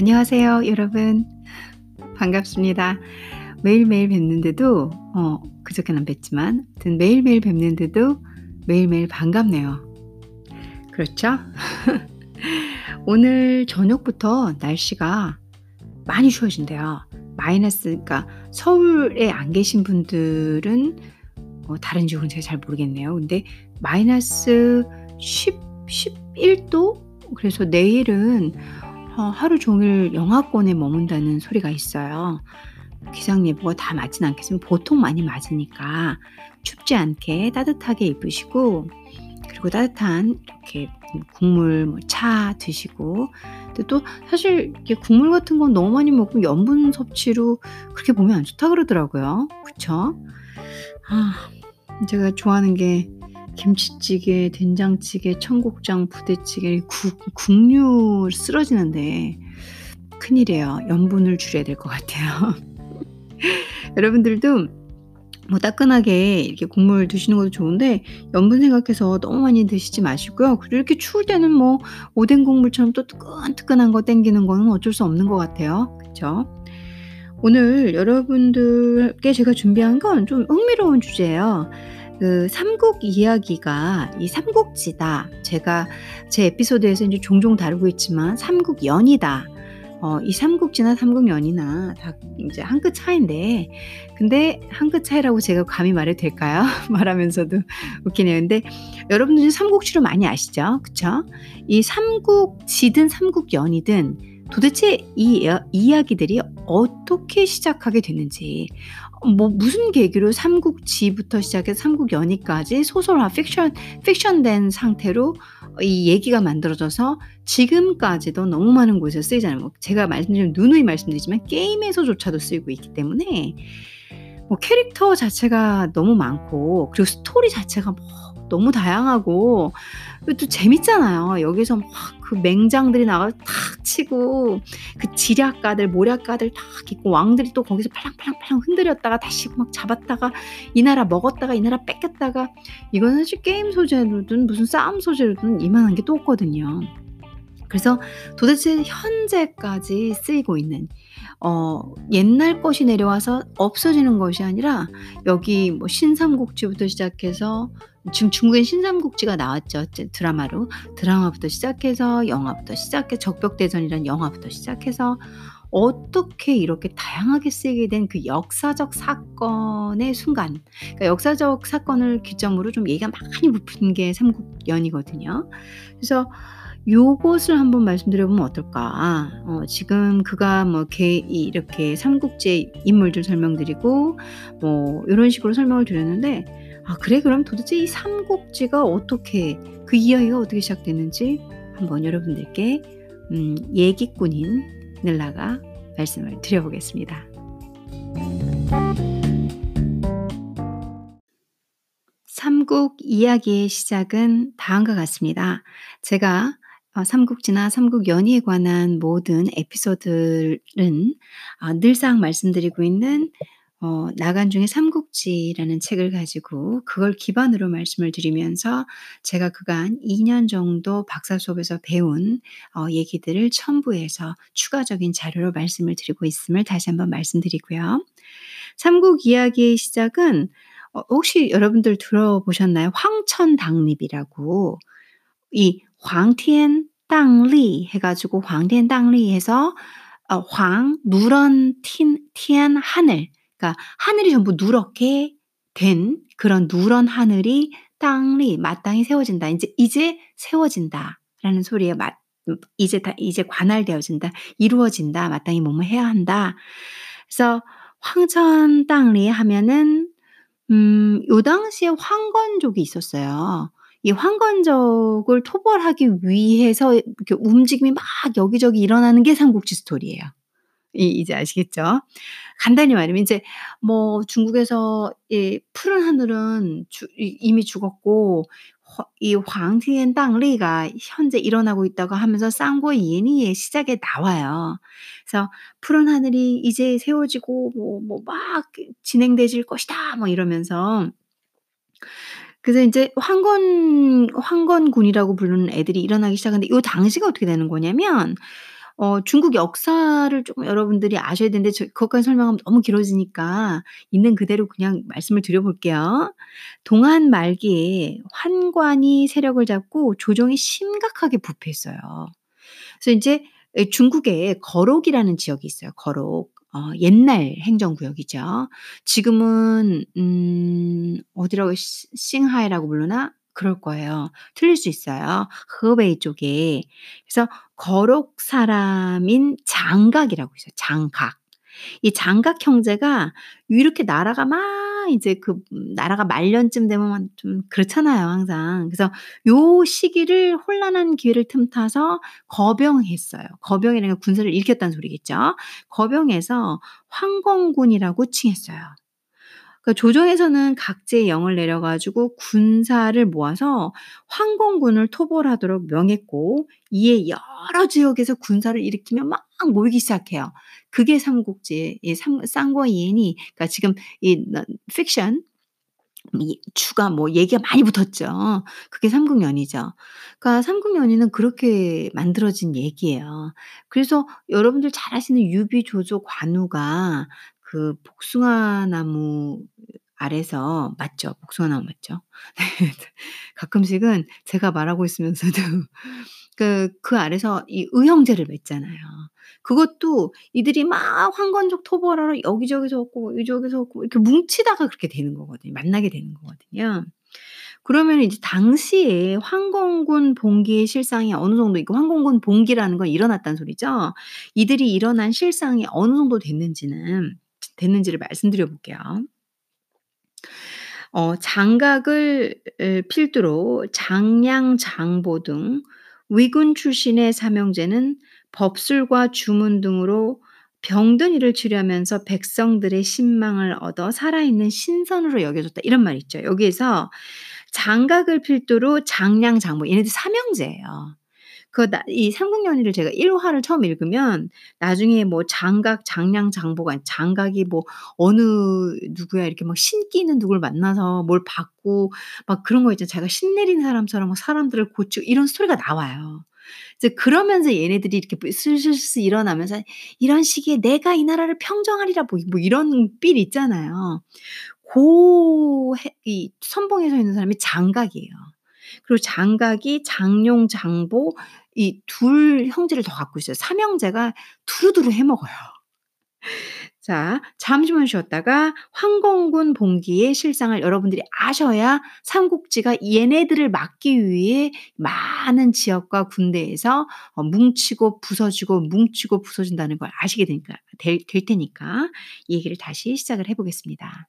안녕하세요, 여러분. 반갑습니다. 매일매일 뵙는데도, 어, 그저께는 하여튼 매일매일 뵙는데도 매일매일 반갑네요. 그렇죠? 오늘 저녁부터 날씨가 많이 추워진대요. 마이너스, 그러니까 서울에 안 계신 분들은 어, 다른 지역은 제가 잘 모르겠네요. 근데 마이너스 10, 11도? 그래서 내일은 어, 하루 종일 영하권에 머문다는 소리가 있어요. 기상 예보가 다 맞진 않겠지만 보통 많이 맞으니까 춥지 않게 따뜻하게 입으시고 그리고 따뜻한 이렇게 국물, 뭐 차 드시고 또 사실 이게 국물 같은 건 너무 많이 먹으면 염분 섭취로 그렇게 몸에 안 좋다 그러더라고요. 그쵸? 아, 제가 좋아하는 게 김치찌개, 된장찌개, 청국장, 부대찌개, 국, 국류 쓰러지는데 큰일이에요. 염분을 줄여야 될 것 같아요. 여러분들도 뭐 따끈하게 이렇게 국물 드시는 것도 좋은데 염분 생각해서 너무 많이 드시지 마시고요. 그리고 이렇게 추울 때는 뭐 오뎅 국물처럼 또 뜨끈뜨끈한 거 땡기는 거는 어쩔 수 없는 것 같아요. 그렇죠? 오늘 여러분들께 제가 준비한 건 좀 흥미로운 주제예요. 그 삼국 이야기가 이 삼국지다. 제가 제 에피소드에서 이제 종종 다루고 있지만 삼국연이다. 어, 이 삼국지나 삼국연이나 다 이제 한 끗 차인데, 근데 한 끗 차이라고 제가 감히 말해도 될까요? 말하면서도 웃기네요. 근데 여러분들이 삼국지로 많이 아시죠? 그쵸? 이 삼국지든 삼국연이든 도대체 이 이야기들이 어떻게 시작하게 됐는지, 뭐 무슨 계기로 삼국지부터 시작해서 삼국연의까지 소설화 픽션 픽션된 상태로 이 얘기가 만들어져서 지금까지도 너무 많은 곳에서 쓰이잖아요. 뭐 제가 말씀드린 누누이 말씀드리지만 게임에서조차도 쓰이고 있기 때문에 뭐 캐릭터 자체가 너무 많고 그리고 스토리 자체가 뭐 너무 다양하고 또 재밌잖아요. 여기서 막 그 맹장들이 나가서 탁 치고 그 지략가들, 모략가들 탁 있고 왕들이 또 거기서 팔랑팔랑팔랑 흔들렸다가 다시 막 잡았다가 이 나라 먹었다가 이 나라 뺏겼다가 이거는 사실 게임 소재로든 무슨 싸움 소재로든 이만한 게 또 없거든요. 그래서 도대체 현재까지 쓰이고 있는 어, 옛날 것이 내려와서 없어지는 것이 아니라 여기 뭐 신삼국지부터 시작해서 지금 중국엔 신삼국지가 나왔죠 드라마로 드라마부터 시작해서 영화부터 시작해 적벽대전이란 영화부터 시작해서 어떻게 이렇게 다양하게 쓰이게 된 그 역사적 사건의 순간 그러니까 역사적 사건을 기점으로 좀 얘기가 많이 부푼 게 삼국연이거든요. 그래서 요것을 한번 말씀드려보면 어떨까? 어, 지금 그가 뭐 개, 이렇게 삼국지 인물들 설명드리고 뭐 이런 식으로 설명을 드렸는데 아 그래 그럼 도대체 이 삼국지가 어떻게 그 이야기가 어떻게 시작됐는지 한번 여러분들께 음, 얘기꾼인 늘라가 말씀을 드려보겠습니다. 삼국 이야기의 시작은 다음과 같습니다. 제가 어, 삼국지나 삼국연의에 관한 모든 에피소드는 어, 늘상 말씀드리고 있는 어, 나간 중에 삼국지라는 책을 가지고 그걸 기반으로 말씀을 드리면서 제가 그간 2년 정도 박사 수업에서 배운 어, 얘기들을 첨부해서 추가적인 자료로 말씀을 드리고 있음을 다시 한번 말씀드리고요. 삼국 이야기의 시작은 어, 혹시 여러분들 들어보셨나요? 황천당립이라고 이 황티엔 땅리 해가지고 황티엔 땅리 해서 어, 황 누런 틴 티안 하늘 그러니까 하늘이 전부 누렇게 된 그런 누런 하늘이 땅리 마땅히 세워진다. 이제 이제 세워진다라는 소리에 마, 이제 다 이제 관할되어진다. 이루어진다. 마땅히 뭐뭐 해야 한다. 그래서 황천 땅리 하면은 음, 요 당시에 황건족이 있었어요. 이 황건적을 토벌하기 위해서 이렇게 움직임이 막 여기저기 일어나는 게 삼국지 스토리예요. 이 이제 아시겠죠? 간단히 말하면 이제 뭐 중국에서 이 푸른 하늘은 주, 이미 죽었고 이 황티엔 땅리가 현재 일어나고 있다고 하면서 쌍고 이엔이의 시작에 나와요. 그래서 푸른 하늘이 이제 세워지고 뭐 뭐 막 진행되질 것이다 뭐 이러면서 그래서 이제 황건 황건군이라고 부르는 애들이 일어나기 시작하는데 요 당시가 어떻게 되는 거냐면 어 중국 역사를 쪼금 여러분들이 아셔야 되는데 저 그것까지 설명하면 너무 길어지니까 있는 그대로 그냥 말씀을 드려 볼게요. 동한 말기에 환관이 세력을 잡고 조정이 심각하게 부패했어요. 그래서 예 중국에 거록이라는 지역이 있어요 거록. 어 옛날 행정구역이죠. 지금은 음 어디라고 시 싱하이라고 부르나? 그럴 거예요. 틀릴 수 있어요. 허베이 쪽에. 그래서 거록 사람인 장각이라고 있어요 장각. 이 장각 형제가 이렇게 나라가 막 이제 그음 나라가 말년쯤 되면 막좀 그렇잖아요 항상. 그래서 요 시기를 혼란한 기회를 틈타서 거병했어요. 거병이라는 건 군사를 일으켰다는 소리겠죠. 거병해서 황건군이라고 칭했어요. 그 조정에서는 각제의 영을 내려 가지고 군사를 모아서 황건군을 토벌하도록 명했고 이에 여러 지역에서 군사를 일으키며 막 모이기 시작해요. 그게 삼국지의 이삼 쌍과 이엔이 그러니까 지금 이너 픽션 이 주가 뭐 얘기가 많이 붙었죠. 그게 삼국연의죠. 그러니까 삼국연의는 그렇게 만들어진 얘기예요. 그래서 여러분들 잘 아시는 유비, 조조, 관우가 그 복숭아 나무 아래서 맞죠? 복숭아 나무 맞죠? 네. 가끔씩은 제가 말하고 있으면서도 그 그 아래서 이 의형제를 맺잖아요. 그것도 이들이 막 황건적 토벌하러 여기저기서 얻고 여기저기서 얻고 이렇게 뭉치다가 그렇게 되는 거거든요. 만나게 되는 거거든요. 그러면은 이제 당시에 황건군 봉기의 실상이 어느 정도 있고 황건군 봉기라는 건 일어났다는 소리죠. 이들이 일어난 실상이 어느 정도 됐는지는 됐는지를 말씀드려 볼게요. 어 장각을 을 필두로 장량, 장보 등 위군 출신의 삼형제는 법술과 주문 등으로 병든 이를 치료하면서 백성들의 신망을 얻어 살아있는 신선으로 여겨졌다. 이런 말이 있죠. 여기에서 장각을 필두로 장량, 장보 얘네들 삼형제예요. 그나이 삼국연의를 제가 1 화를 처음 읽으면 나중에 뭐 장각, 장량, 아니 장각이 뭐 어느 누구야 이렇게 막 신기 있는 누구를 만나서 뭘 받고 막 그런 거 있잖아요. 자기가 신 내린 사람처럼 막 사람들을 고치고 이런 스토리가 나와요. 이제 그러면서 얘네들이 이렇게 뭐 슬슬슬 일어나면서 "이런 시기에 내가 이 나라를 평정하리라." 뭐 뭐 이런 삘 있잖아요. 고해이 선봉에 서 있는 사람이 장각이에요. 그리고 장각이 장룡, 장보 이2 형제를 더 갖고 있어요. 삼형제가 두루두루 해 먹어요. 자 잠시만 쉬었다가 황건군 봉기의 실상을 여러분들이 아셔야 삼국지가 얘네들을 막기 위해 많은 지역과 군대에서 어 뭉치고 부서지고 뭉치고 부서진다는 걸 아시게 되니까 될 될 테니까 이 얘기를 다시 시작을 해 보겠습니다.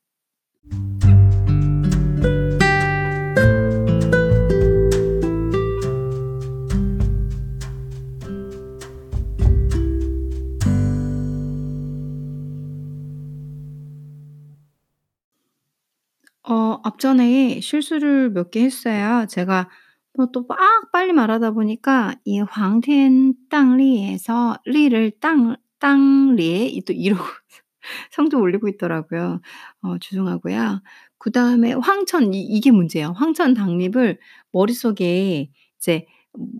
어 앞전에 실수를 몇 개 했어요. 제가 뭐또막 빨리 말하다 보니까 이 황天 땅리에서 리를 땅 땅리에 이 또 이러고 성조 올리고 있더라고요. 어 죄송하고요. 그다음에 황천 이 이게 문제예요. 황천 닭립을 머릿속에 이제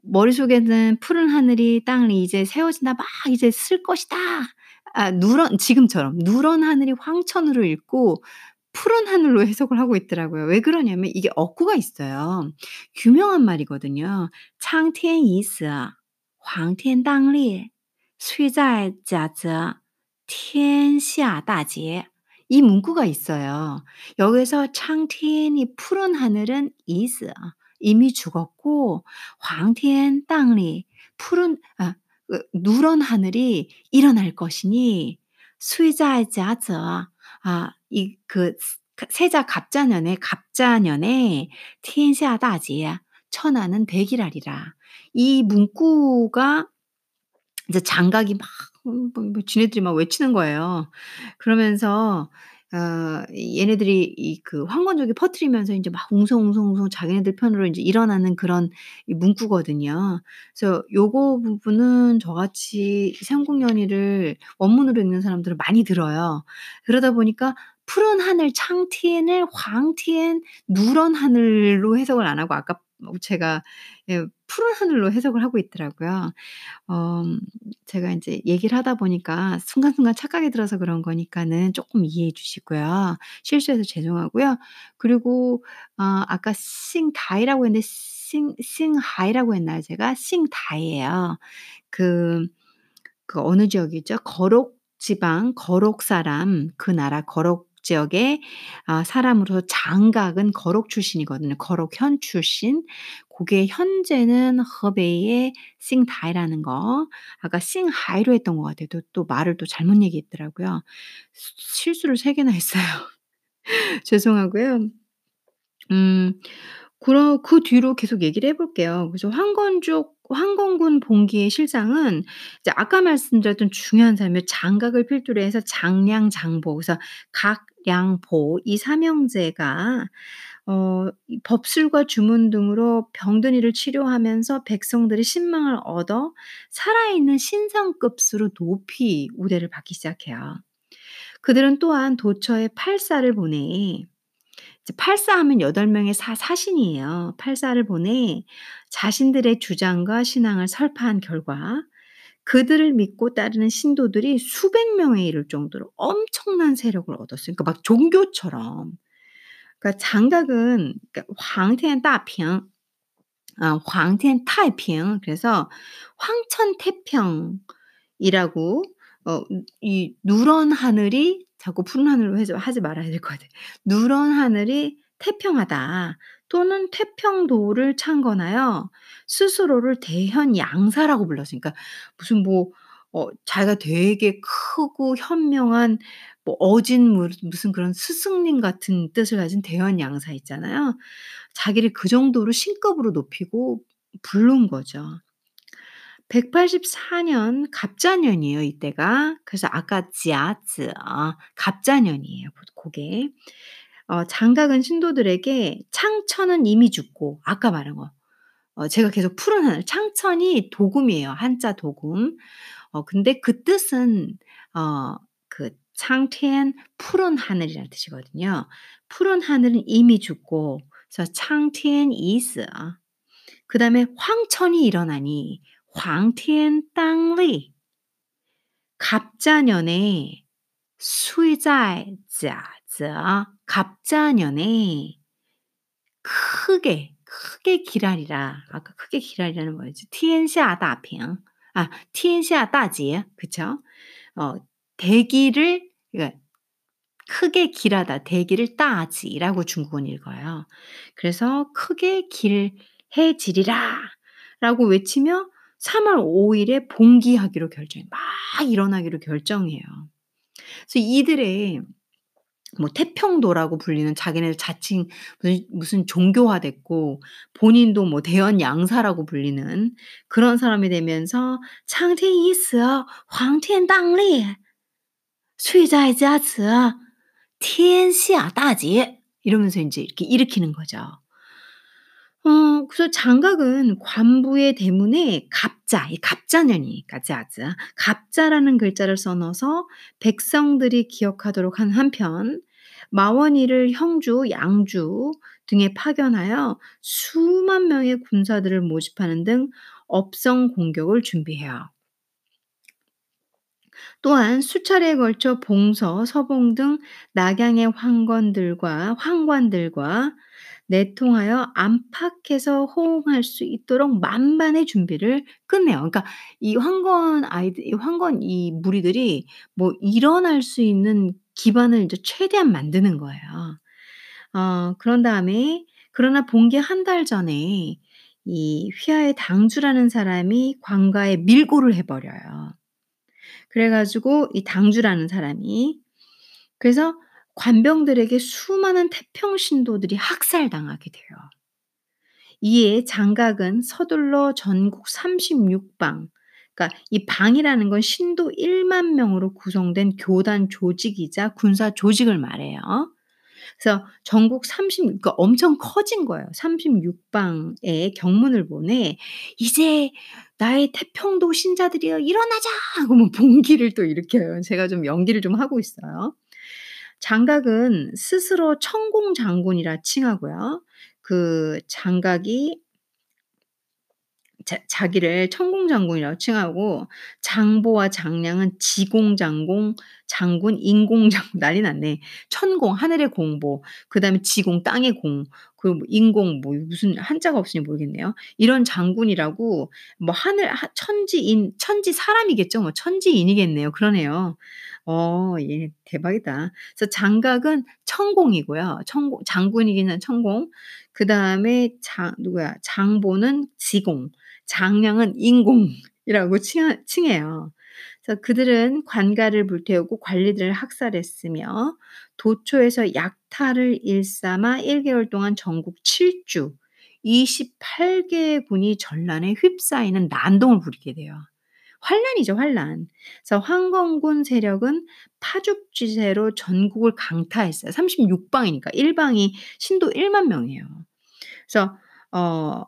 머릿속에는 '푸른 하늘이 땅리 이제 세워진다. 막 이제 쓸 것이다.' 아 누런 지금처럼 누런 하늘이 황천으로 읽고 푸른 하늘로 해석을 하고 있더라고요. 왜 그러냐면 이게 어구가 있어요. 유명한 말이거든요. 苍天已死黄天当立虽在甲泽天下大捷 이 문구가 있어요. 여기서 苍天이 푸른 하늘은 已死 이미 죽었고 黄天 땅리 푸른 아 그 누런 하늘이 일어날 것이니 虽在甲泽 아 이 그 그 세자 갑자년에 갑자년에 天下大捷 천하는 대길하리라. 이 문구가 이제 장각이 막 음 뭐 뭐 지네들이 막 외치는 거예요. 그러면서 어, 얘네들이 이 그 황건적이 퍼뜨리면서 이제 막 웅성웅성웅성 자기네들 편으로 이제 일어나는 그런 이 문구거든요. 그래서 요거 부분은 저같이 삼국연의를 원문으로 읽는 사람들은 많이 들어요. 그러다 보니까 푸른 하늘 창티엔을 황티엔 누런 하늘로 해석을 안 하고 아까 뭐 제가 예, 푸른 하늘로 해석을 하고 있더라고요. 어 제가 인제 얘기를 하다 보니까 순간순간 착각이 들어서 그런 거니까는 쪼끔 이해해 주시고요. 실수해서 죄송하고요. 그리고 어 아까 싱다이라고 했는데 싱 싱하이라고 했나요 제가? 싱다이예요. 그 그 어느 지역이죠? 거록 지방 거록 사람 그 나라 거록 지역의 아 사람으로서 장각은 거록 출신이거든요. 거록현 출신. 고게 현재는 허베이의 싱다이라는 거. 아까 싱하이로 했던 것 같아요. 또 또 말을 또 잘못 얘기했더라고요. 스 실수를 3 개나 했어요. 죄송하고요. 음 그러 그 뒤로 계속 얘기를 해 볼게요. 그래서 황건족 황건군 봉기의 실상은 이제 아까 말씀드렸던 중요한 사람이에요. 장각을 필두로 해서 장량, 장보 그래서 각, 량, 보이 삼형제가 어이 법술과 주문 등으로 병든 이를 치료하면서 백성들의 신망을 얻어 살아있는 신성급수로 높이 우대를 받기 시작해요. 그들은 또한 도처에 팔사를 보내 팔사하면 8 명의 사 사신이에요. 팔사를 보내 자신들의 주장과 신앙을 설파한 결과 그들을 믿고 따르는 신도들이 수백 명에 이를 정도로 엄청난 세력을 얻었어요. 그러니까 막 종교처럼. 그러니까 장각은 황태다평, 아, 황태타평. 그래서 황천태평이라고 어, 이 누런 하늘이 자꾸 푸른 하늘로 해서 하지 말아야 될 것 같아요. 누런 하늘이 태평하다 또는 태평도를 찬거나요. 스스로를 대현 양사라고 불렀어요. 그러니까 무슨 뭐 어 자기가 되게 크고 현명한 뭐 어진 무 무슨 그런 스승님 같은 뜻을 가진 대현 양사 있잖아요. 자기를 그 정도로 신급으로 높이고 부른 거죠. 184년 갑자년이에요 이때가. 그래서 아까 지아즈 어 갑자년이에요 고게. 어 장각은 신도들에게 창천은 이미 죽고 아까 말한 거 어, 제가 계속 풀어나는 창천이 도금이에요. 한자 도금. 어, 근데 그 뜻은 어, 그 창태엔 푸른 하늘이라는 뜻이거든요. 푸른 하늘은 이미 죽고 그래서 창태엔 이스. 그 다음에 황천이 일어나니 황태엔 땅리 갑자년에 수자자자 갑자년에 크게 크게 기랄이라. 아까 크게 기랄이라는 뭐였지? 티엔시아 다평. 아, 티엔시아 다지에. 그쵸? 어, 대기를, 그러니까 크게 길하다. 대기를 따지라고 중국은 읽어요. 그래서 크게 길해지리라. 라고 외치며 3월 5일에 봉기하기로 결정, 막 일어나기로 결정해요. 그래서 이들의 뭐 태평도라고 불리는 자기네들 자칭 무슨 무슨 종교화됐고 본인도 뭐 대현양사라고 불리는 그런 사람이 되면서 "창天已死 황天 땅리 岁在家辞 天下大捷" 이러면서 인제 이렇게 일으키는 거죠. 어 그래서 장각은 관부의 대문에 갑자, 이 갑자년이니까 자즈 갑자라는 글자를 써 넣어서 백성들이 기억하도록 한 한편 마원이를 형주, 양주 등에 파견하여 수만 명의 군사들을 모집하는 등 업성 공격을 준비해요. 또한 수차례에 걸쳐 봉서, 서봉 등 낙양의 황건들과 황관들과 내통하여 안팎에서 호응할 수 있도록 만반의 준비를 끝내요. 그러니까 이 황건 아이들 이 황건 이 무리들이 뭐 일어날 수 있는 기반을 이제 최대한 만드는 거예요. 어 그런 다음에 그러나 봉기 한달 전에 이 휘하의 당주라는 사람이 관가에 밀고를 해 버려요. 그래 가지고 이 당주라는 사람이 그래서 관병들에게 수많은 태평 신도들이 학살당하게 돼요. 이에 장각은 서둘러 전국 36방 그러니까 이 방이라는 건 신도 1만 명으로 구성된 교단 조직이자 군사 조직을 말해요. 그래서 전국 30 그러니까 엄청 커진 거예요. 36방에 경문을 보내 "이제 나의 태평도 신자들이여 일어나자." 하고 뭐 봉기를 또 일으켜요. 제가 좀 연기를 좀 하고 있어요. 장각은 스스로 천공 장군이라 칭하고요. 그 장각이 자 자기를 천공 장군이라고 칭하고 장보와 장량은 지공 장공, 장군, 인공 장군 난리 났네. 천공 하늘의 공보, 그다음에 지공 땅의 공, 그리고 뭐 인공 뭐 무슨 한자가 없으니 모르겠네요. 이런 장군이라고 뭐 하늘 하 천지인 천지 사람이겠죠. 뭐 천지인이겠네요. 그러네요. 어예 대박이다. 그래서 장각은 천공이고요. 천공 장군이기는 천공. 그다음에 장 누구야 장보는 지공, 장량은 인공이라고 칭하 칭해요. 그래서 그들은 관가를 불태우고 관리들을 학살했으며 도초에서 약탈을 일삼아 1 개월 동안 전국 7주 28 개의 군이 전란에 휩싸이는 난동을 부리게 돼요. 환란이죠, 환란. 그래서 황건군 세력은 파죽지세로 전국을 강타했어요. 36 방이니까 1 방이 신도 1만 명이에요. 그래서 어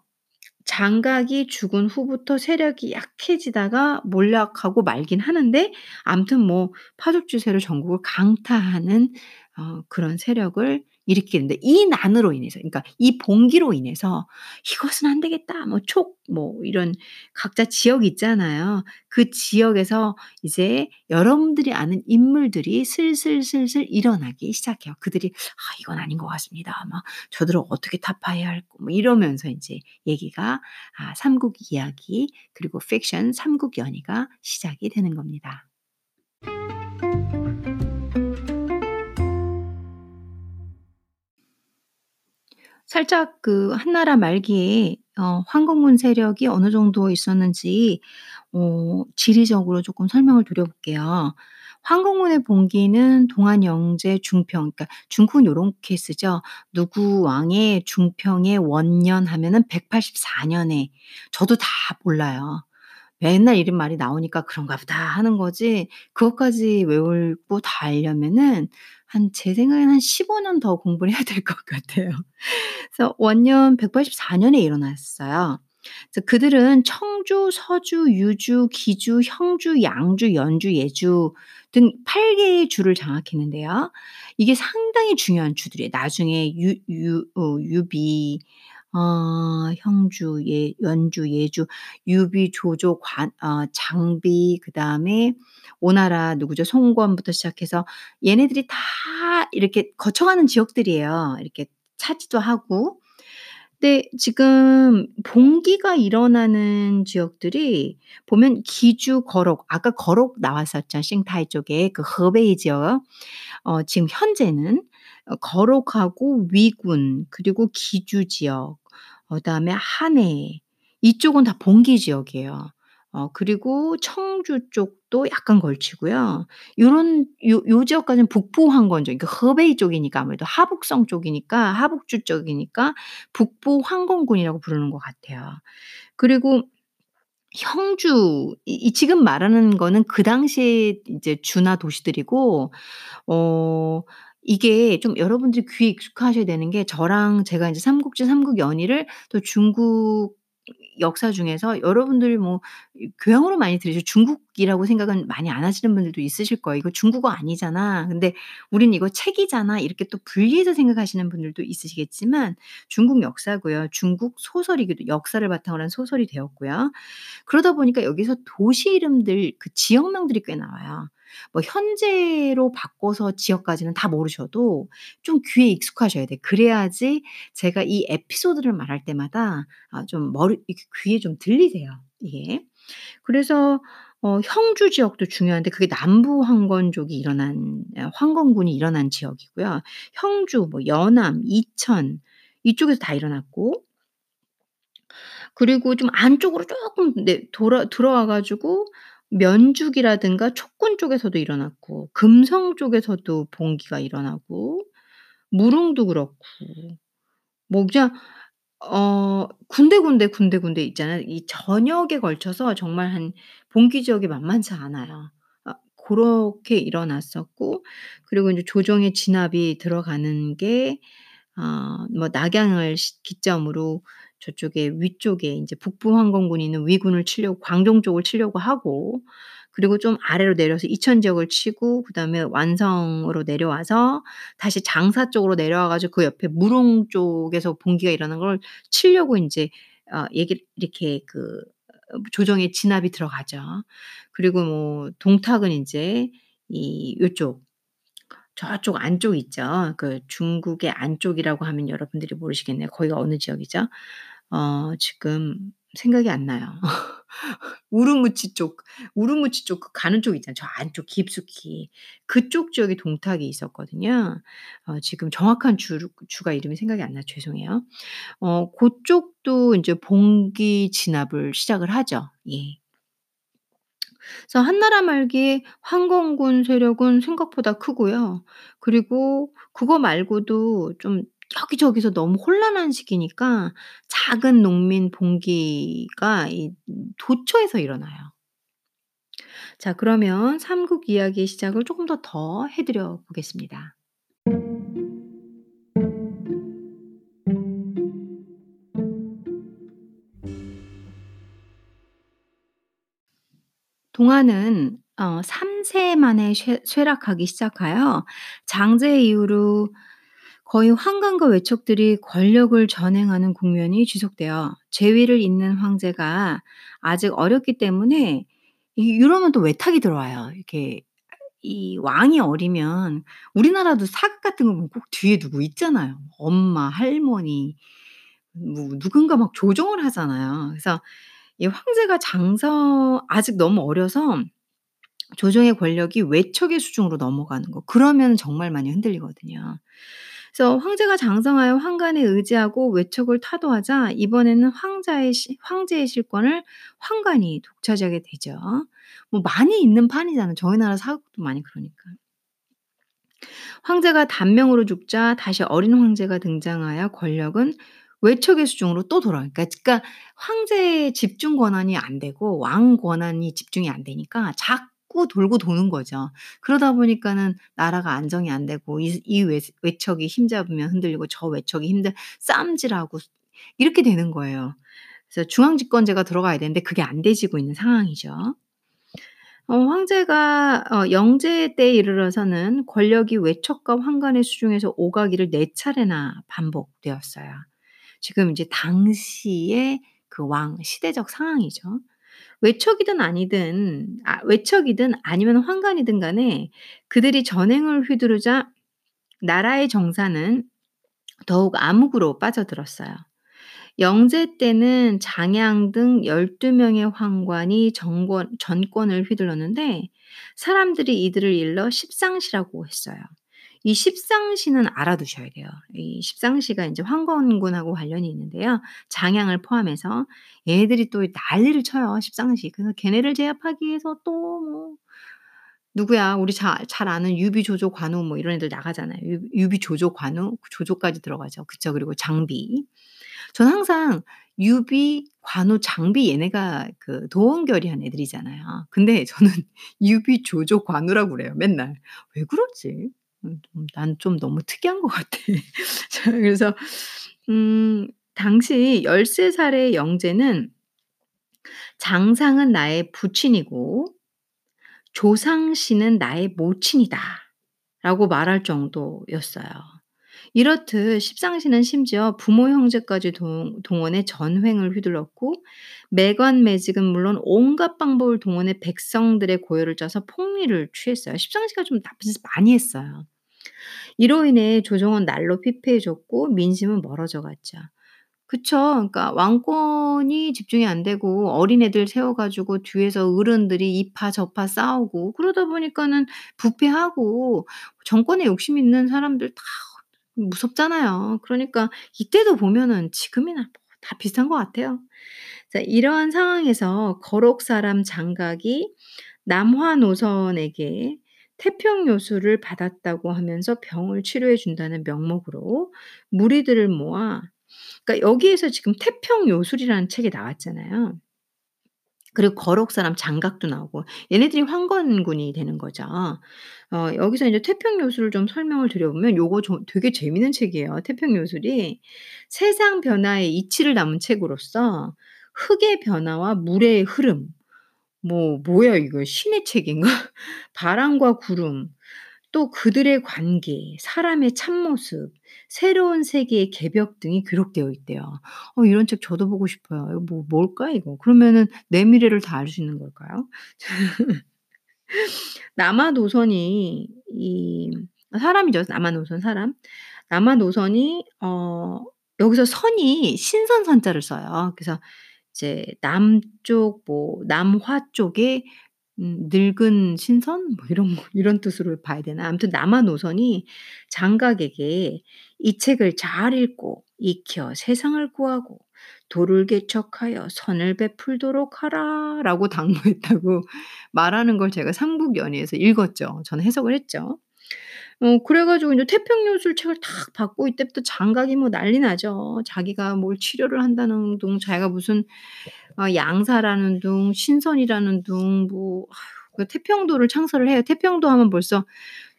장각이 죽은 후부터 세력이 약해지다가 몰락하고 말긴 하는데 아무튼 뭐 파죽지세로 전국을 강타하는 어 그런 세력을 일으키게 된다. 이 난으로 인해서 그러니까 이 봉기로 인해서 '이것은 안 되겠다.' 뭐 촉 뭐 이런 각자 지역이 있잖아요. 그 지역에서 이제 여러분들이 아는 인물들이 슬슬슬슬 일어나기 시작해요. 그들이 '아 이건 아닌 것 같습니다.' 막 '저들을 어떻게 타파해야 할까.' 뭐 이러면서 인제 얘기가 아 삼국 이야기 그리고 픽션 삼국 연의가 시작이 되는 겁니다. 살짝 그 한나라 말기에 어 황건군 세력이 어느 정도 있었는지 어 지리적으로 쪼끔 설명을 드려 볼게요. 황건군의 봉기는 동한 영제 중평 그러니까 중국은 요렇게 쓰죠. 누구 왕의 중평의 원년 하면은 184 년에 저도 다 몰라요. 맨날 이런 말이 나오니까 '그런가 보다.' 하는 거지 그것까지 외우고 다 알려면은 한 제 생각에는 한 15년 더 공부를 해야 될 것 같아요. 그래서 원년 184 년에 일어났어요. 그래서 그들은 청주, 서주, 유주, 기주, 형주, 양주, 연주, 예주 등 8 개의 주를 장악했는데요. 이게 상당히 중요한 주들이에요. 나중에 유 유 어 유비 어 형주, 예 연주, 예주, 유비, 조조, 관 어 장비 그 다음에 오나라 누구죠? 손권부터 시작해서 얘네들이 다 이렇게 거쳐가는 지역들이에요. 이렇게 차지도 하고. 근데 지금 봉기가 일어나는 지역들이 보면 기주, 거록 아까 거록 나왔었죠, 싱타이 쪽에 그 허베이 지역. 어 지금 현재는 어 거록하고 위군 그리고 기주 지역 어 그다음에 한해 이쪽은 다 봉기 지역이에요. 어 그리고 청주 쪽도 약간 걸치고요. 요런 요 요 지역까지는 북부 황건조 그러니까 허베이 쪽이니까 아무래도 하북성 쪽이니까 하북주 쪽이니까 북부 황건군이라고 부르는 것 같아요. 그리고 형주 이 이 지금 말하는 거는 그 당시에 이제 주나 도시들이고 어 이게 좀 여러분들이 귀에 익숙하셔야 되는 게 저랑 제가 인제 삼국지 삼국 연의를 또 중국 역사 중에서 여러분들이 뭐이 교양으로 많이 들으시고 중국이라고 생각은 많이 안 하시는 분들도 있으실 거예요. '이거 중국어 아니잖아. 근데 우린 이거 책이잖아.' 이렇게 또 분리해서 생각하시는 분들도 있으시겠지만 중국 역사고요. 중국 소설이기도 역사를 바탕으로 한 소설이 되었고요. 그러다 보니까 여기서 도시 이름들 그 지역명들이 꽤 나와요. 뭐 현재로 바꿔서 지역까지는 다 모르셔도 좀 귀에 익숙하셔야 돼요. 그래야지 제가 이 에피소드를 말할 때마다 아좀 머리 귀에 좀 들리세요 이게. 그래서 어 형주 지역도 중요한데 그게 남부 황건족이 일어난 어 황건군이 일어난 지역이고요. 형주 뭐 연암, 이천 이쪽에서 다 일어났고 그리고 좀 안쪽으로 네 돌아 들어와 가지고 면죽이라든가 촉군 쪽에서도 일어났고 금성 쪽에서도 봉기가 일어나고 무릉도 그렇고 뭐 그냥 어 군데군데, 군데군데 있잖아요. 이 전역에 걸쳐서 정말 한 봉기 지역이 만만치 않아요. 아 고렇게 일어났었고 그리고 인제 조정의 진압이 들어가는 게어뭐 낙양을 시 기점으로 저쪽에 위쪽에 인제 북부 황건군이 있는 위군을 치려고 광종 쪽을 치려고 하고 그리고 좀 아래로 내려서 이천 지역을 치고 그다음에 완성으로 내려와서 다시 장사 쪽으로 내려와 가지고 그 옆에 무릉 쪽에서 봉기가 일어난 걸 치려고 인제 어 얘기를 이렇게 그어 조정에 진압이 들어가죠. 그리고 뭐 동탁은 인제 이 요쪽 저쪽 안쪽 있죠. 그 중국의 안쪽이라고 하면 여러분들이 모르시겠네요. 거기가 어느 지역이죠? 어 지금 생각이 안 나요. 우르무치 쪽, 우르무치 쪽그 가는 쪽 있잖아요. 저 안쪽 깊숙이. 그쪽 지역에 동탁이 있었거든요. 어 지금 정확한 주루 주가 이름이 생각이 안 나요. 죄송해요. 어 고쪽도 인제 봉기 진압을 시작을 하죠. 예. 그래서 한나라 말기에 황건군 세력은 생각보다 크고요. 그리고 그거 말고도 좀 여기저기서 너무 혼란한 시기니까 작은 농민 봉기가 이 도처에서 일어나요. 자 그러면 삼국 이야기의 시작을 쪼금 더 더 해 드려 보겠습니다. 동화는 어 3세 만에 쇠 쇠락하기 시작하여 장제 이후로 거의 황관과 외척들이 권력을 전행하는 국면이 지속되어 재위를 잇는 황제가 아직 어렸기 때문에 이 이러면 또 외탁이 들어와요. 이렇게 이 왕이 어리면 우리나라도 사극 같은 거 보면 꼭 뒤에 누구 있잖아요. 엄마, 할머니 뭐 누군가 막 조종을 하잖아요. 그래서 이 황제가 장서 아직 너무 어려서 조정의 권력이 외척의 수중으로 넘어가는 거 그러면 정말 많이 흔들리거든요. 그래서 황제가 장성하여 황관에 의지하고 외척을 타도하자 이번에는 황자의 시 황제의 실권을 황관이 독차지하게 되죠. 뭐 많이 있는 판이잖아요. 저희 나라 사극도 많이 그러니까. 황제가 단명으로 죽자 다시 어린 황제가 등장하여 권력은 외척의 수중으로 또 돌아가요. 그러니까 그러니까 황제의 집중 권한이 안 되고 왕 권한이 집중이 안 되니까 자꾸 돌고 도는 거죠. 그러다 보니까는 나라가 안정이 안 되고 이 이 외 외척이 힘잡으면 흔들리고 저 외척이 힘들 싸움질하고 이렇게 되는 거예요. 그래서 중앙 집권제가 들어가야 되는데 그게 안 되지고 있는 상황이죠. 어 황제가 어 영제 때에 이르러서는 권력이 외척과 황관의 수중에서 오가기를 4 차례나 반복되었어요. 지금 이제 당시의 그 왕 시대적 상황이죠. 외척이든 아니든 아 외척이든 아니면 황관이든 간에 그들이 전횡을 휘두르자 나라의 정사는 더욱 암흑으로 빠져들었어요. 영제 때는 장양 등 12 명의 황관이 정권 전권을 휘둘렀는데 사람들이 이들을 일러 십상시라고 했어요. 이 십상시는 알아두셔야 돼요. 이 십상시가 인제 황건군하고 관련이 있는데요. 장양을 포함해서 얘네들이 또 난리를 쳐요, 십상시. 그래서 걔네를 제압하기 위해서 또 뭐 누구야 우리 자잘 아는 유비, 조조, 관우 뭐 이런 애들 나가잖아요. 유 유비, 조조, 관우 그 조조까지 들어가죠. 그쵸. 그리고 장비. 저는 항상 유비, 관우, 장비 얘네가 그 도원결의한 애들이잖아요. 근데 저는 유비, 조조, 관우라고 그래요, 맨날. 왜 그러지? 음좀난좀 너무 특이한 것 같아. 자 그래서 음 당시 13 살의 영제는 "장상은 나의 부친이고 조상 씨는 나의 모친이다."라고 말할 정도였어요. 이렇듯 십상시는 심지어 부모 형제까지 동 동원해 전횡을 휘둘렀고 매관매직은 물론 온갖 방법을 동원해 백성들의 고열을 짜서 폭리를 취했어요. 십상시가 좀 나쁜 짓 많이 했어요. 이로 인해 조정은 날로 피폐해졌고 민심은 멀어져 갔죠. 그쵸. 그러니까 왕권이 집중이 안 되고 어린애들 세워 가지고 뒤에서 어른들이 이파 저파 싸우고 그러다 보니까는 부패하고 정권에 욕심 있는 사람들 다 무섭잖아요. 그러니까 이때도 보면은 지금이나 뭐 다 비슷한 것 같아요. 자 이러한 상황에서 거록 사람 장각이 남화 노선에게 태평 요술을 받았다고 하면서 병을 치료해 준다는 명목으로 무리들을 모아 그러니까 여기에서 지금 태평 요술이라는 책이 나왔잖아요. 그리고 거록 사람 장각도 나오고 얘네들이 황건군이 되는 거죠. 어 여기서 인제 태평 요술을 좀 설명을 드려 보면 요거 좀 되게 재미있는 책이에요. 태평 요술이 세상 변화의 이치를 담은 책으로서 흙의 변화와 물의 흐름 뭐 뭐야 이거 신의 책인가? 바람과 구름 또 그들의 관계, 사람의 참모습, 새로운 세계의 개벽 등이 기록되어 있대요. 어 이런 책 저도 보고 싶어요. 이거 뭐 뭘까 이거? 그러면은 내 미래를 다 알 수 있는 걸까요? 남아 노선이 이 사람이죠. 남아 노선 사람. 남아 노선이 어 여기서 선이 신선 선자를 써요. 그래서 이제 남쪽 뭐 남화 쪽에 음 늙은 신선 뭐 이런 거 이런 뜻으로 봐야 되나? 아무튼 남아 노선이 장각에게 "이 책을 잘 읽고 익혀 세상을 구하고 도를 개척하여 선을 베풀도록 하라."라고 당부했다고 말하는 걸 제가 삼국연의에서 읽었죠. 저는 해석을 했죠. 어 그래 가지고 인제 태평요술 책을 탁 받고 이때부터 장각이 뭐 난리 나죠. 자기가 뭘 치료를 한다는 둥 자기가 무슨 어 양사라는 둥 신선이라는 둥뭐 그 태평도를 창설을 해요. 태평도 하면 벌써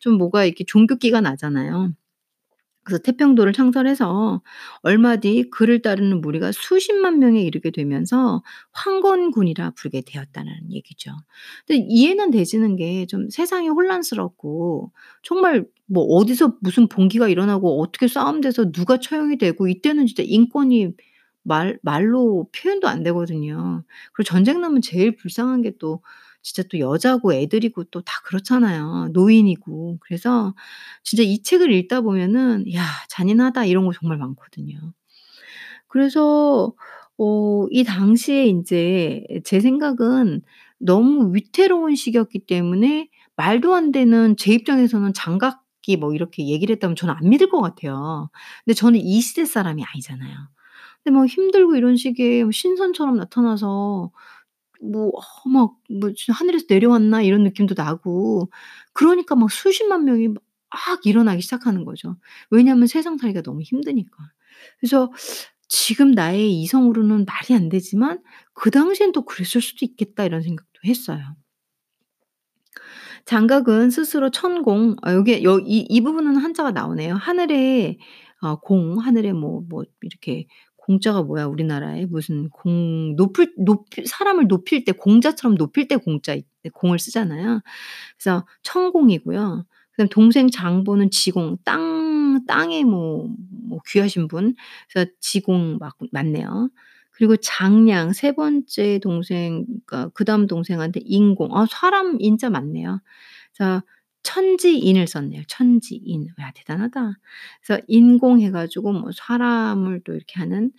좀 뭐가 이렇게 종교기가 나잖아요. 그래서 태평도를 창설해서 얼마 뒤 그를 따르는 무리가 수십만 명에 이르게 되면서 황건군이라 부르게 되었다는 얘기죠. 근데 이해는 되지는 게 좀 세상이 혼란스럽고 정말 뭐 어디서 무슨 봉기가 일어나고 어떻게 싸움돼서 누가 처형이 되고 이때는 진짜 인권이 말 말로 표현도 안 되거든요. 그리고 전쟁 나면 제일 불쌍한 게또 진짜 또 여자고 애들이고 또 다 그렇잖아요. 노인이고. 그래서 진짜 이 책을 읽다 보면은 '야 잔인하다.' 이런 거 정말 많거든요. 그래서 어 이 당시에 인제 제 생각은 너무 위태로운 시기였기 때문에 말도 안 되는 제 입장에서는 장각이 뭐 이렇게 얘기를 했다면 저는 안 믿을 것 같아요. 근데 저는 이 시대 사람이 아니잖아요. 근데 막 힘들고 이런 시기에 신선처럼 나타나서 뭐 어 막 뭐 하늘에서 내려왔나?' 이런 느낌도 나고 그러니까 막 수십만 명이 막 일어나기 시작하는 거죠. 왜냐하면 세상 살기가 너무 힘드니까. 그래서 지금 나의 이성으로는 말이 안 되지만 '그 당시엔 또 그랬을 수도 있겠다.' 이런 생각도 했어요. 장각은 스스로 천공 아 여기에 여이 이 부분은 한자가 나오네요. 하늘에 어 공 하늘에 뭐 뭐 이렇게 공자가 뭐야 우리나라에 무슨 공 높을 높이 사람을 높일 때 공자처럼 높일 때 공자 이 공을 쓰잖아요. 그래서 천공이고요. 그다음에 동생 장보는 지공 땅 땅에 뭐 뭐 귀하신 분 그래서 지공 맞 맞네요. 그리고 장량 세 번째 동생 그러니까 그다음 동생한테 인공 아 사람 인자 맞네요. 그래서 천지인을 썼네요. 천지인. 야 대단하다. 그래서 인공해 가지고 뭐 사람을 또 이렇게 하는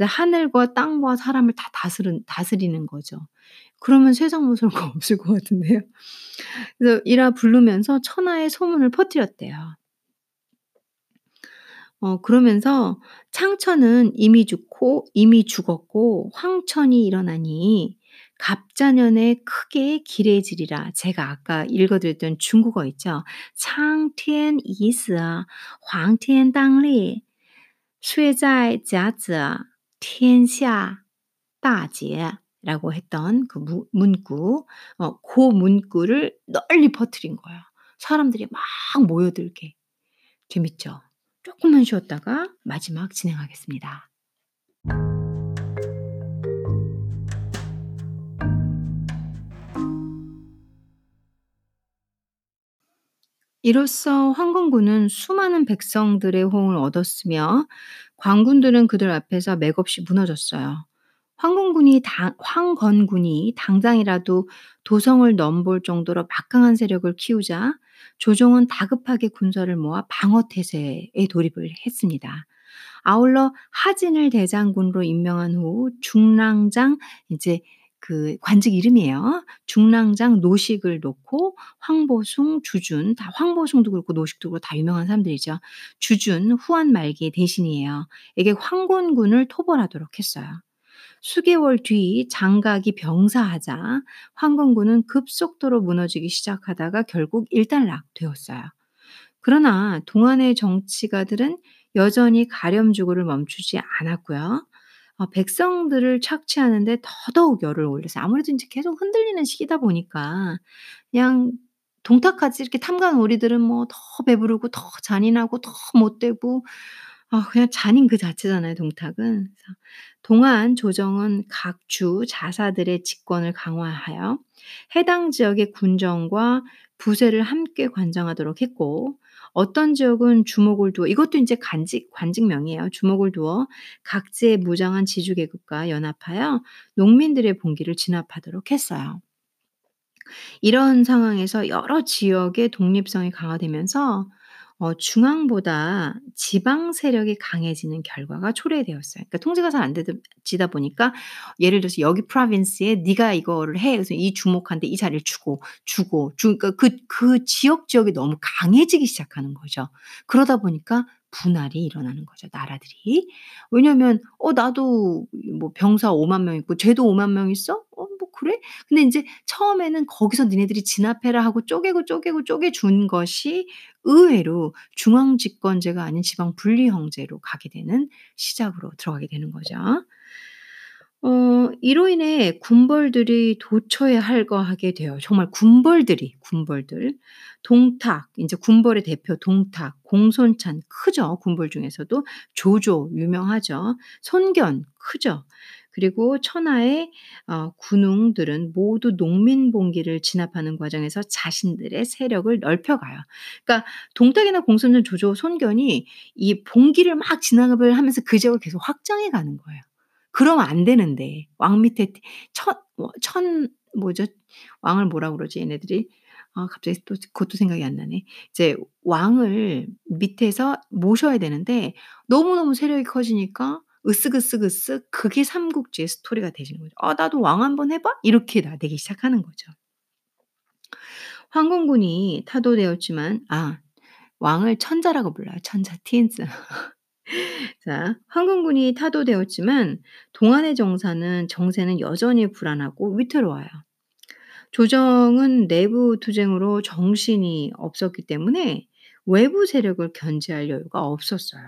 하늘과 땅과 사람을 다 다스른 다스리는 거죠. 그러면 거 없을 것 같은데요. 그래서 이라 부르면서 천하에 소문을 퍼뜨렸대요. 어 그러면서 "창천은 이미 죽고 이미 죽었고 황천이 일어나니 갑자년에 크게 길해지리라." 제가 아까 읽어 드렸던 중국어 있죠. "창天已死 黄天当立 쇠在甲子 天下大捷."라고 했던 그 무 문구 어 고 문구를 널리 퍼뜨린 거예요. 사람들이 막 모여들게. 재밌죠? 쪼끔만 쉬었다가 마지막 진행하겠습니다. 이로써 황건군은 수많은 백성들의 호응을 얻었으며 관군들은 그들 앞에서 맥없이 무너졌어요. 황건군이 당 황건군이 당장이라도 도성을 넘볼 정도로 막강한 세력을 키우자 조정은 다급하게 군사를 모아 방어 태세에 돌입을 했습니다. 아울러 하진을 대장군으로 임명한 후 중랑장 이제 그 관직 이름이에요. 중랑장 노식을 놓고 황보숭, 주준 다 황보숭도 그렇고 노식도 그렇고 다 유명한 사람들이죠. 주준 후한 말기의 대신이에요. 에게 황건군을 토벌하도록 했어요. 수개월 뒤 장각이 병사하자 황건군은 급속도로 무너지기 시작하다가 결국 일단락되었어요. 그러나 동안의 정치가들은 여전히 가렴주고를 멈추지 않았고요. 어 백성들을 착취하는 데 더더욱 열을 올려서 아무래도 인제 계속 흔들리는 시기다 보니까 그냥 동탁하지 이렇게 탐관 오리들은 뭐 더 배부르고 더 잔인하고 더 못되고 아 그냥 잔인 그 자체잖아요 동탁은. 동안 조정은 각 주 자사들의 직권을 강화하여 해당 지역의 군정과 부세를 함께 관장하도록 했고 어떤 지역은 주목을 두어 이것도 인제 간직 관직명이에요. 주목을 두어 각지의 무장한 지주 계급과 연합하여 농민들의 봉기를 진압하도록 했어요. 이런 상황에서 여러 지역의 독립성이 강화되면서 어 중앙보다 지방 세력이 강해지는 결과가 초래되었어요. 그러니까 통제가 잘 안 되지다 보니까 예를 들어서 여기 프로빈스에 네가 이거를 해. 그래서 이 주목한테 이 자리를 주고, 주고, 주 그러니까 그 그 지역, 지역이 너무 강해지기 시작하는 거죠. 그러다 보니까 분할이 일어나는 거죠, 나라들이. 왜냐면 어 나도 뭐 병사 50,000명 있고 쟤도 50,000명 있어? 어 뭐 그래? 근데 인제 처음에는 거기서 "니네들이 진압해라." 하고 쪼개고, 쪼개고, 쪼개 준 것이 의외로 중앙 집권제가 아닌 지방 분리 형제로 가게 되는 시작으로 들어가게 되는 거죠. 어 이로 인해 군벌들이 도처에 할거하게 돼요. 정말 군벌들이, 군벌들. 동탁 인제 군벌의 대표 동탁, 공손찬 크죠, 군벌 중에서도. 조조 유명하죠. 손견 크죠. 그리고 천하의 어 군웅들은 모두 농민 봉기를 진압하는 과정에서 자신들의 세력을 넓혀가요. 그러니까 동탁이나 공손찬, 조조, 손견이 이 봉기를 막 진압을 하면서 그 지역을 계속 확장해 가는 거예요. 그러면 안 되는데 왕 밑에 천뭐천 뭐죠? 왕을 뭐라 그러지 얘네들이? 아 갑자기 또 그것도 생각이 안 나네. 이제 왕을 밑에서 모셔야 되는데 너무너무 세력이 커지니까 으쓱으쓱으쓱 그게 삼국지의 스토리가 되시는 거죠. '아 나도 왕 한번 해 봐?' 이렇게 나 되기 시작하는 거죠. 황공군이 타도되었지만 아 왕을 천자라고 불러요. 천자 티엔스. 자, 황금군이 타도되었지만 동안의 정사는 정세는 여전히 불안하고 위태로워요. 조정은 내부 투쟁으로 정신이 없었기 때문에 외부 세력을 견제할 여유가 없었어요.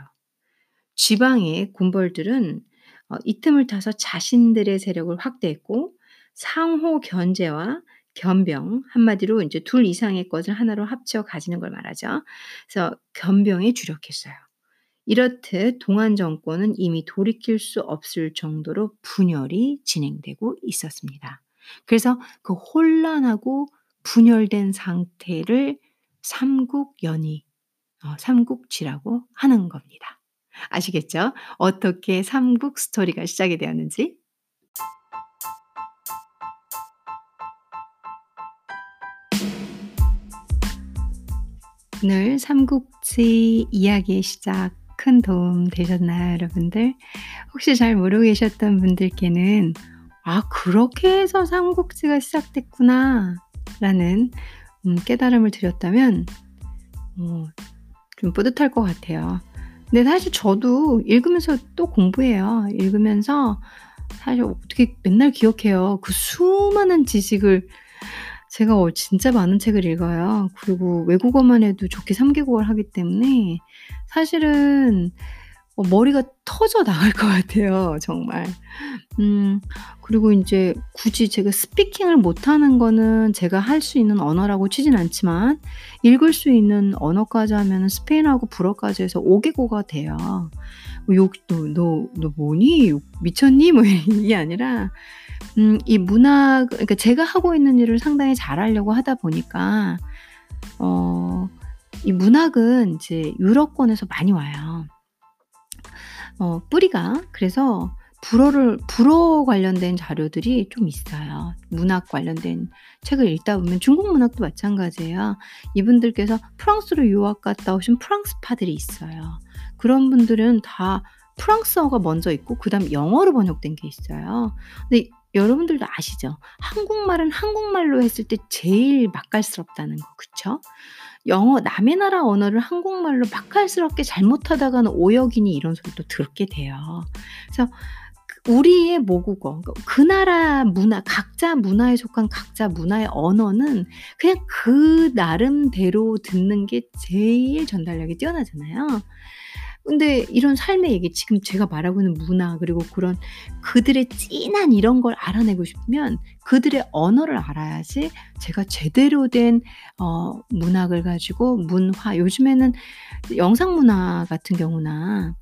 지방의 군벌들은 어, 이 틈을 타서 자신들의 세력을 확대했고 상호 견제와 견병 한마디로 이제 둘 이상의 것을 하나로 합쳐 가지는 걸 말하죠. 그래서 견병에 주력했어요. 이렇듯 동안 정권은 이미 돌이킬 수 없을 정도로 분열이 진행되고 있었습니다. 그래서 그 혼란하고 분열된 상태를 삼국연의, 어, 삼국지라고 하는 겁니다. 아시겠죠? 어떻게 삼국 스토리가 시작이 되었는지? 오늘 삼국지 이야기의 시작 큰 도움 되셨나요, 여러분들? 혹시 잘 모르고 계셨던 분들께는 '아 그렇게 해서 삼국지가 시작됐구나.'라는 음 깨달음을 드렸다면 어 좀 뿌듯할 것 같아요. 근데 사실 저도 읽으면서 또 공부해요. 읽으면서 사실 어떻게 맨날 기억해요. 그 수많은 지식을 제가 어 진짜 많은 책을 읽어요. 그리고 외국어만 해도 좋게 3 개국어를 하기 때문에 사실은 어 머리가 터져 나갈 것 같아요 정말. 음 그리고 인제 굳이 제가 스피킹을 못하는 거는 제가 할 수 있는 언어라고 치진 않지만 읽을 수 있는 언어까지 하면은 스페인어하고 불어까지 해서 5 개국어가 돼요. 뭐욕 "너 너 너 뭐니? 미쳤니?" 뭐 이게 아니라 음 이 문학 그러니까 제가 하고 있는 일을 상당히 잘하려고 하다 보니까 어 이 문학은 이제 유럽권에서 많이 와요. 어 뿌리가. 그래서 불어를 불어 관련된 자료들이 좀 있어요. 문학 관련된 책을 읽다 보면 중국 문학도 마찬가지예요. 이분들께서 프랑스로 유학 갔다 오신 프랑스파들이 있어요. 그런 분들은 다 프랑스어가 먼저 있고 그다음에 영어로 번역된 게 있어요. 근데 여러분들도 아시죠? 한국말은 한국말로 했을 때 제일 맛깔스럽다는 거 그쵸? 영어 남의 나라 언어를 한국말로 맛깔스럽게 잘못하다가는 오역이니 이런 소리도 듣게 돼요. 그래서 그 우리의 모국어 그러니까 그 나라 문화 각자 문화에 속한 각자 문화의 언어는 그냥 그 나름대로 듣는 게 제일 전달력이 뛰어나잖아요. 근데 이런 삶의 얘기 지금 제가 말하고 있는 문화 그리고 그런 그들의 찐한 이런 걸 알아내고 싶으면 그들의 언어를 알아야지 제가 제대로 된 어 문학을 가지고 문화 요즘에는 영상 문화 같은 경우나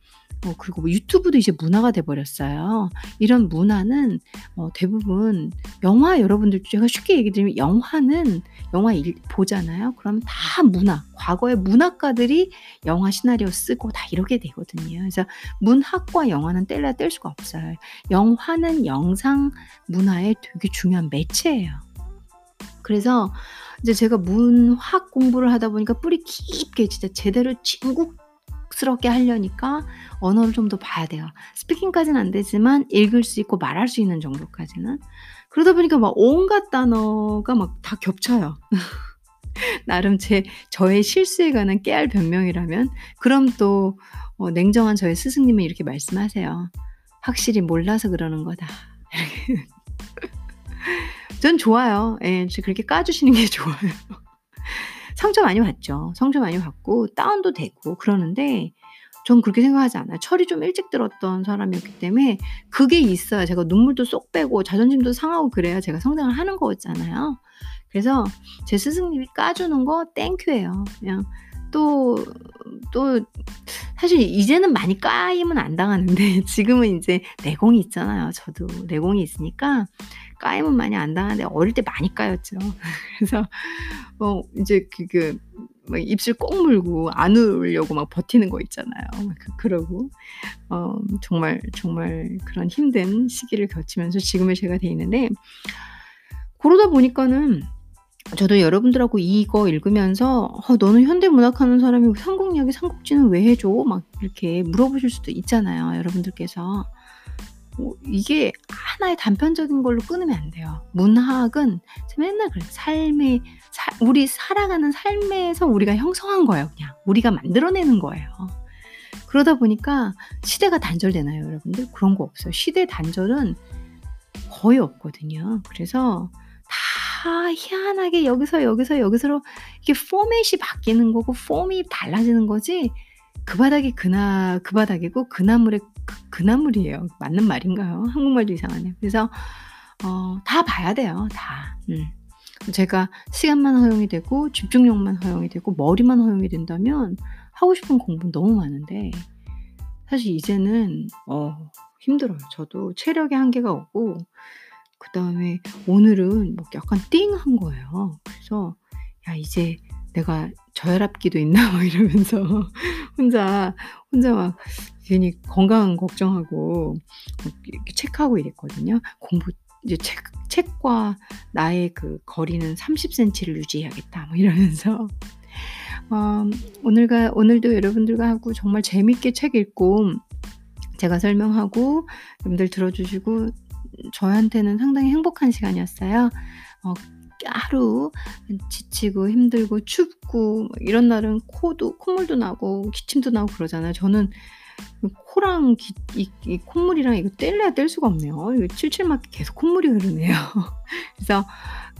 어 그리고 뭐 유튜브도 이제 문화가 돼 버렸어요. 이런 문화는 어 대부분 영화 여러분들 제가 쉽게 얘기 드리면 영화는 영화 일 보잖아요. 그러면 다 문화, 과거의 문학가들이 영화 시나리오 쓰고 다 이렇게 되거든요. 그래서 문학과 영화는 뗄래야 뗄 수가 없어요. 영화는 영상 문화의 되게 중요한 매체예요. 그래서 이제 제가 문학 공부를 하다 보니까 뿌리 깊게 진짜 제대로 진국 스럽게 하려니까 언어를 좀 더 봐야 돼요. 스피킹까지는 안 되지만 읽을 수 있고 말할 수 있는 정도까지는. 그러다 보니까 막 온갖 단어가 막 다 겹쳐요. 나름 제 저의 실수에 관한 깨알 변명이라면 그럼 또 어, 냉정한 저의 스승님은 이렇게 말씀하세요. 확실히 몰라서 그러는 거다. 전 좋아요. 예, 그렇게 까주시는 게 좋아요. 상처 많이 받죠. 상처 많이 받고 다운도 되고 그러는데 전 그렇게 생각하지 않아요. 철이 좀 일찍 들었던 사람이었기 때문에 그게 있어야 제가 눈물도 쏙 빼고 자존심도 상하고 그래야 제가 성장을 하는 거잖아요. 그래서 제 스승님이 까주는 거 땡큐예요. 그냥 또, 또, 사실 이제는 많이 까임은 안 당하는데 지금은 이제 내공이 있잖아요. 저도 내공이 있으니까 까임은 많이 안 당하는데 어릴 때 많이 까였죠. 그래서 뭐 이제 그, 그 입술 꼭 물고 안 울려고 막 버티는 거 있잖아요. 그, 그러고 어, 정말 정말 그런 힘든 시기를 거치면서 지금의 제가 돼 있는데 그러다 보니까는 저도 여러분들하고 이거 읽으면서 어, 너는 현대문학 하는 사람이 삼국 이야기 삼국지는 왜 해줘? 막 이렇게 물어보실 수도 있잖아요. 여러분들께서. 뭐 이게 하나의 단편적인 걸로 끊으면 안 돼요. 문학은 맨날 그래. 삶의, 사, 우리 살아가는 삶에서 우리가 형성한 거예요. 그냥. 우리가 만들어내는 거예요. 그러다 보니까 시대가 단절되나요, 여러분들? 그런 거 없어요. 시대 단절은 거의 없거든요. 그래서 다 희한하게 여기서 여기서 여기서로 이게 포맷이 바뀌는 거고 폼이 달라지는 거지 그 바닥이 그나 그 바닥이고 그 나물의 그, 그 나물이에요. 맞는 말인가요? 한국말도 이상하네요. 그래서 어, 다 봐야 돼요. 다. 음. 제가 시간만 허용이 되고 집중력만 허용이 되고 머리만 허용이 된다면 하고 싶은 공부 너무 많은데 사실 이제는 어, 힘들어요. 저도 체력의 한계가 오고 그 다음에 오늘은 뭐 약간 띵한 거예요. 그래서 야 이제 내가 저혈압기도 있나 뭐 이러면서 혼자 혼자 막 괜히 건강 걱정하고 체크하고 이랬거든요. 공부 이제 책 책과 나의 그 거리는 30cm를 유지해야겠다 뭐 이러면서 어, 오늘과 오늘도 여러분들과 하고 정말 재밌게 책 읽고 제가 설명하고 여러분들 들어주시고 저한테는 상당히 행복한 시간이었어요. 어, 하루 지치고 힘들고 춥고 이런 날은 코도 콧물도 나고 기침도 나고 그러잖아요. 저는 코랑 기, 이, 이, 콧물이랑 이거 뗄래야 뗄 수가 없네요. 이거 칠칠맞게 계속 콧물이 흐르네요. 그래서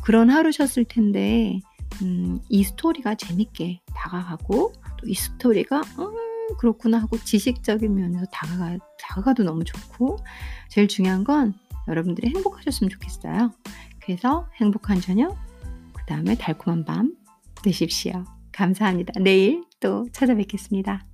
그런 하루셨을 텐데 음, 이 스토리가 재밌게 다가가고 또 이 스토리가 음, 그렇구나 하고 지식적인 면에서 다가가, 다가가도 너무 좋고 제일 중요한 건 여러분들이 행복하셨으면 좋겠어요. 그래서 행복한 저녁, 그 다음에 달콤한 밤 되십시오. 감사합니다. 내일 또 찾아뵙겠습니다.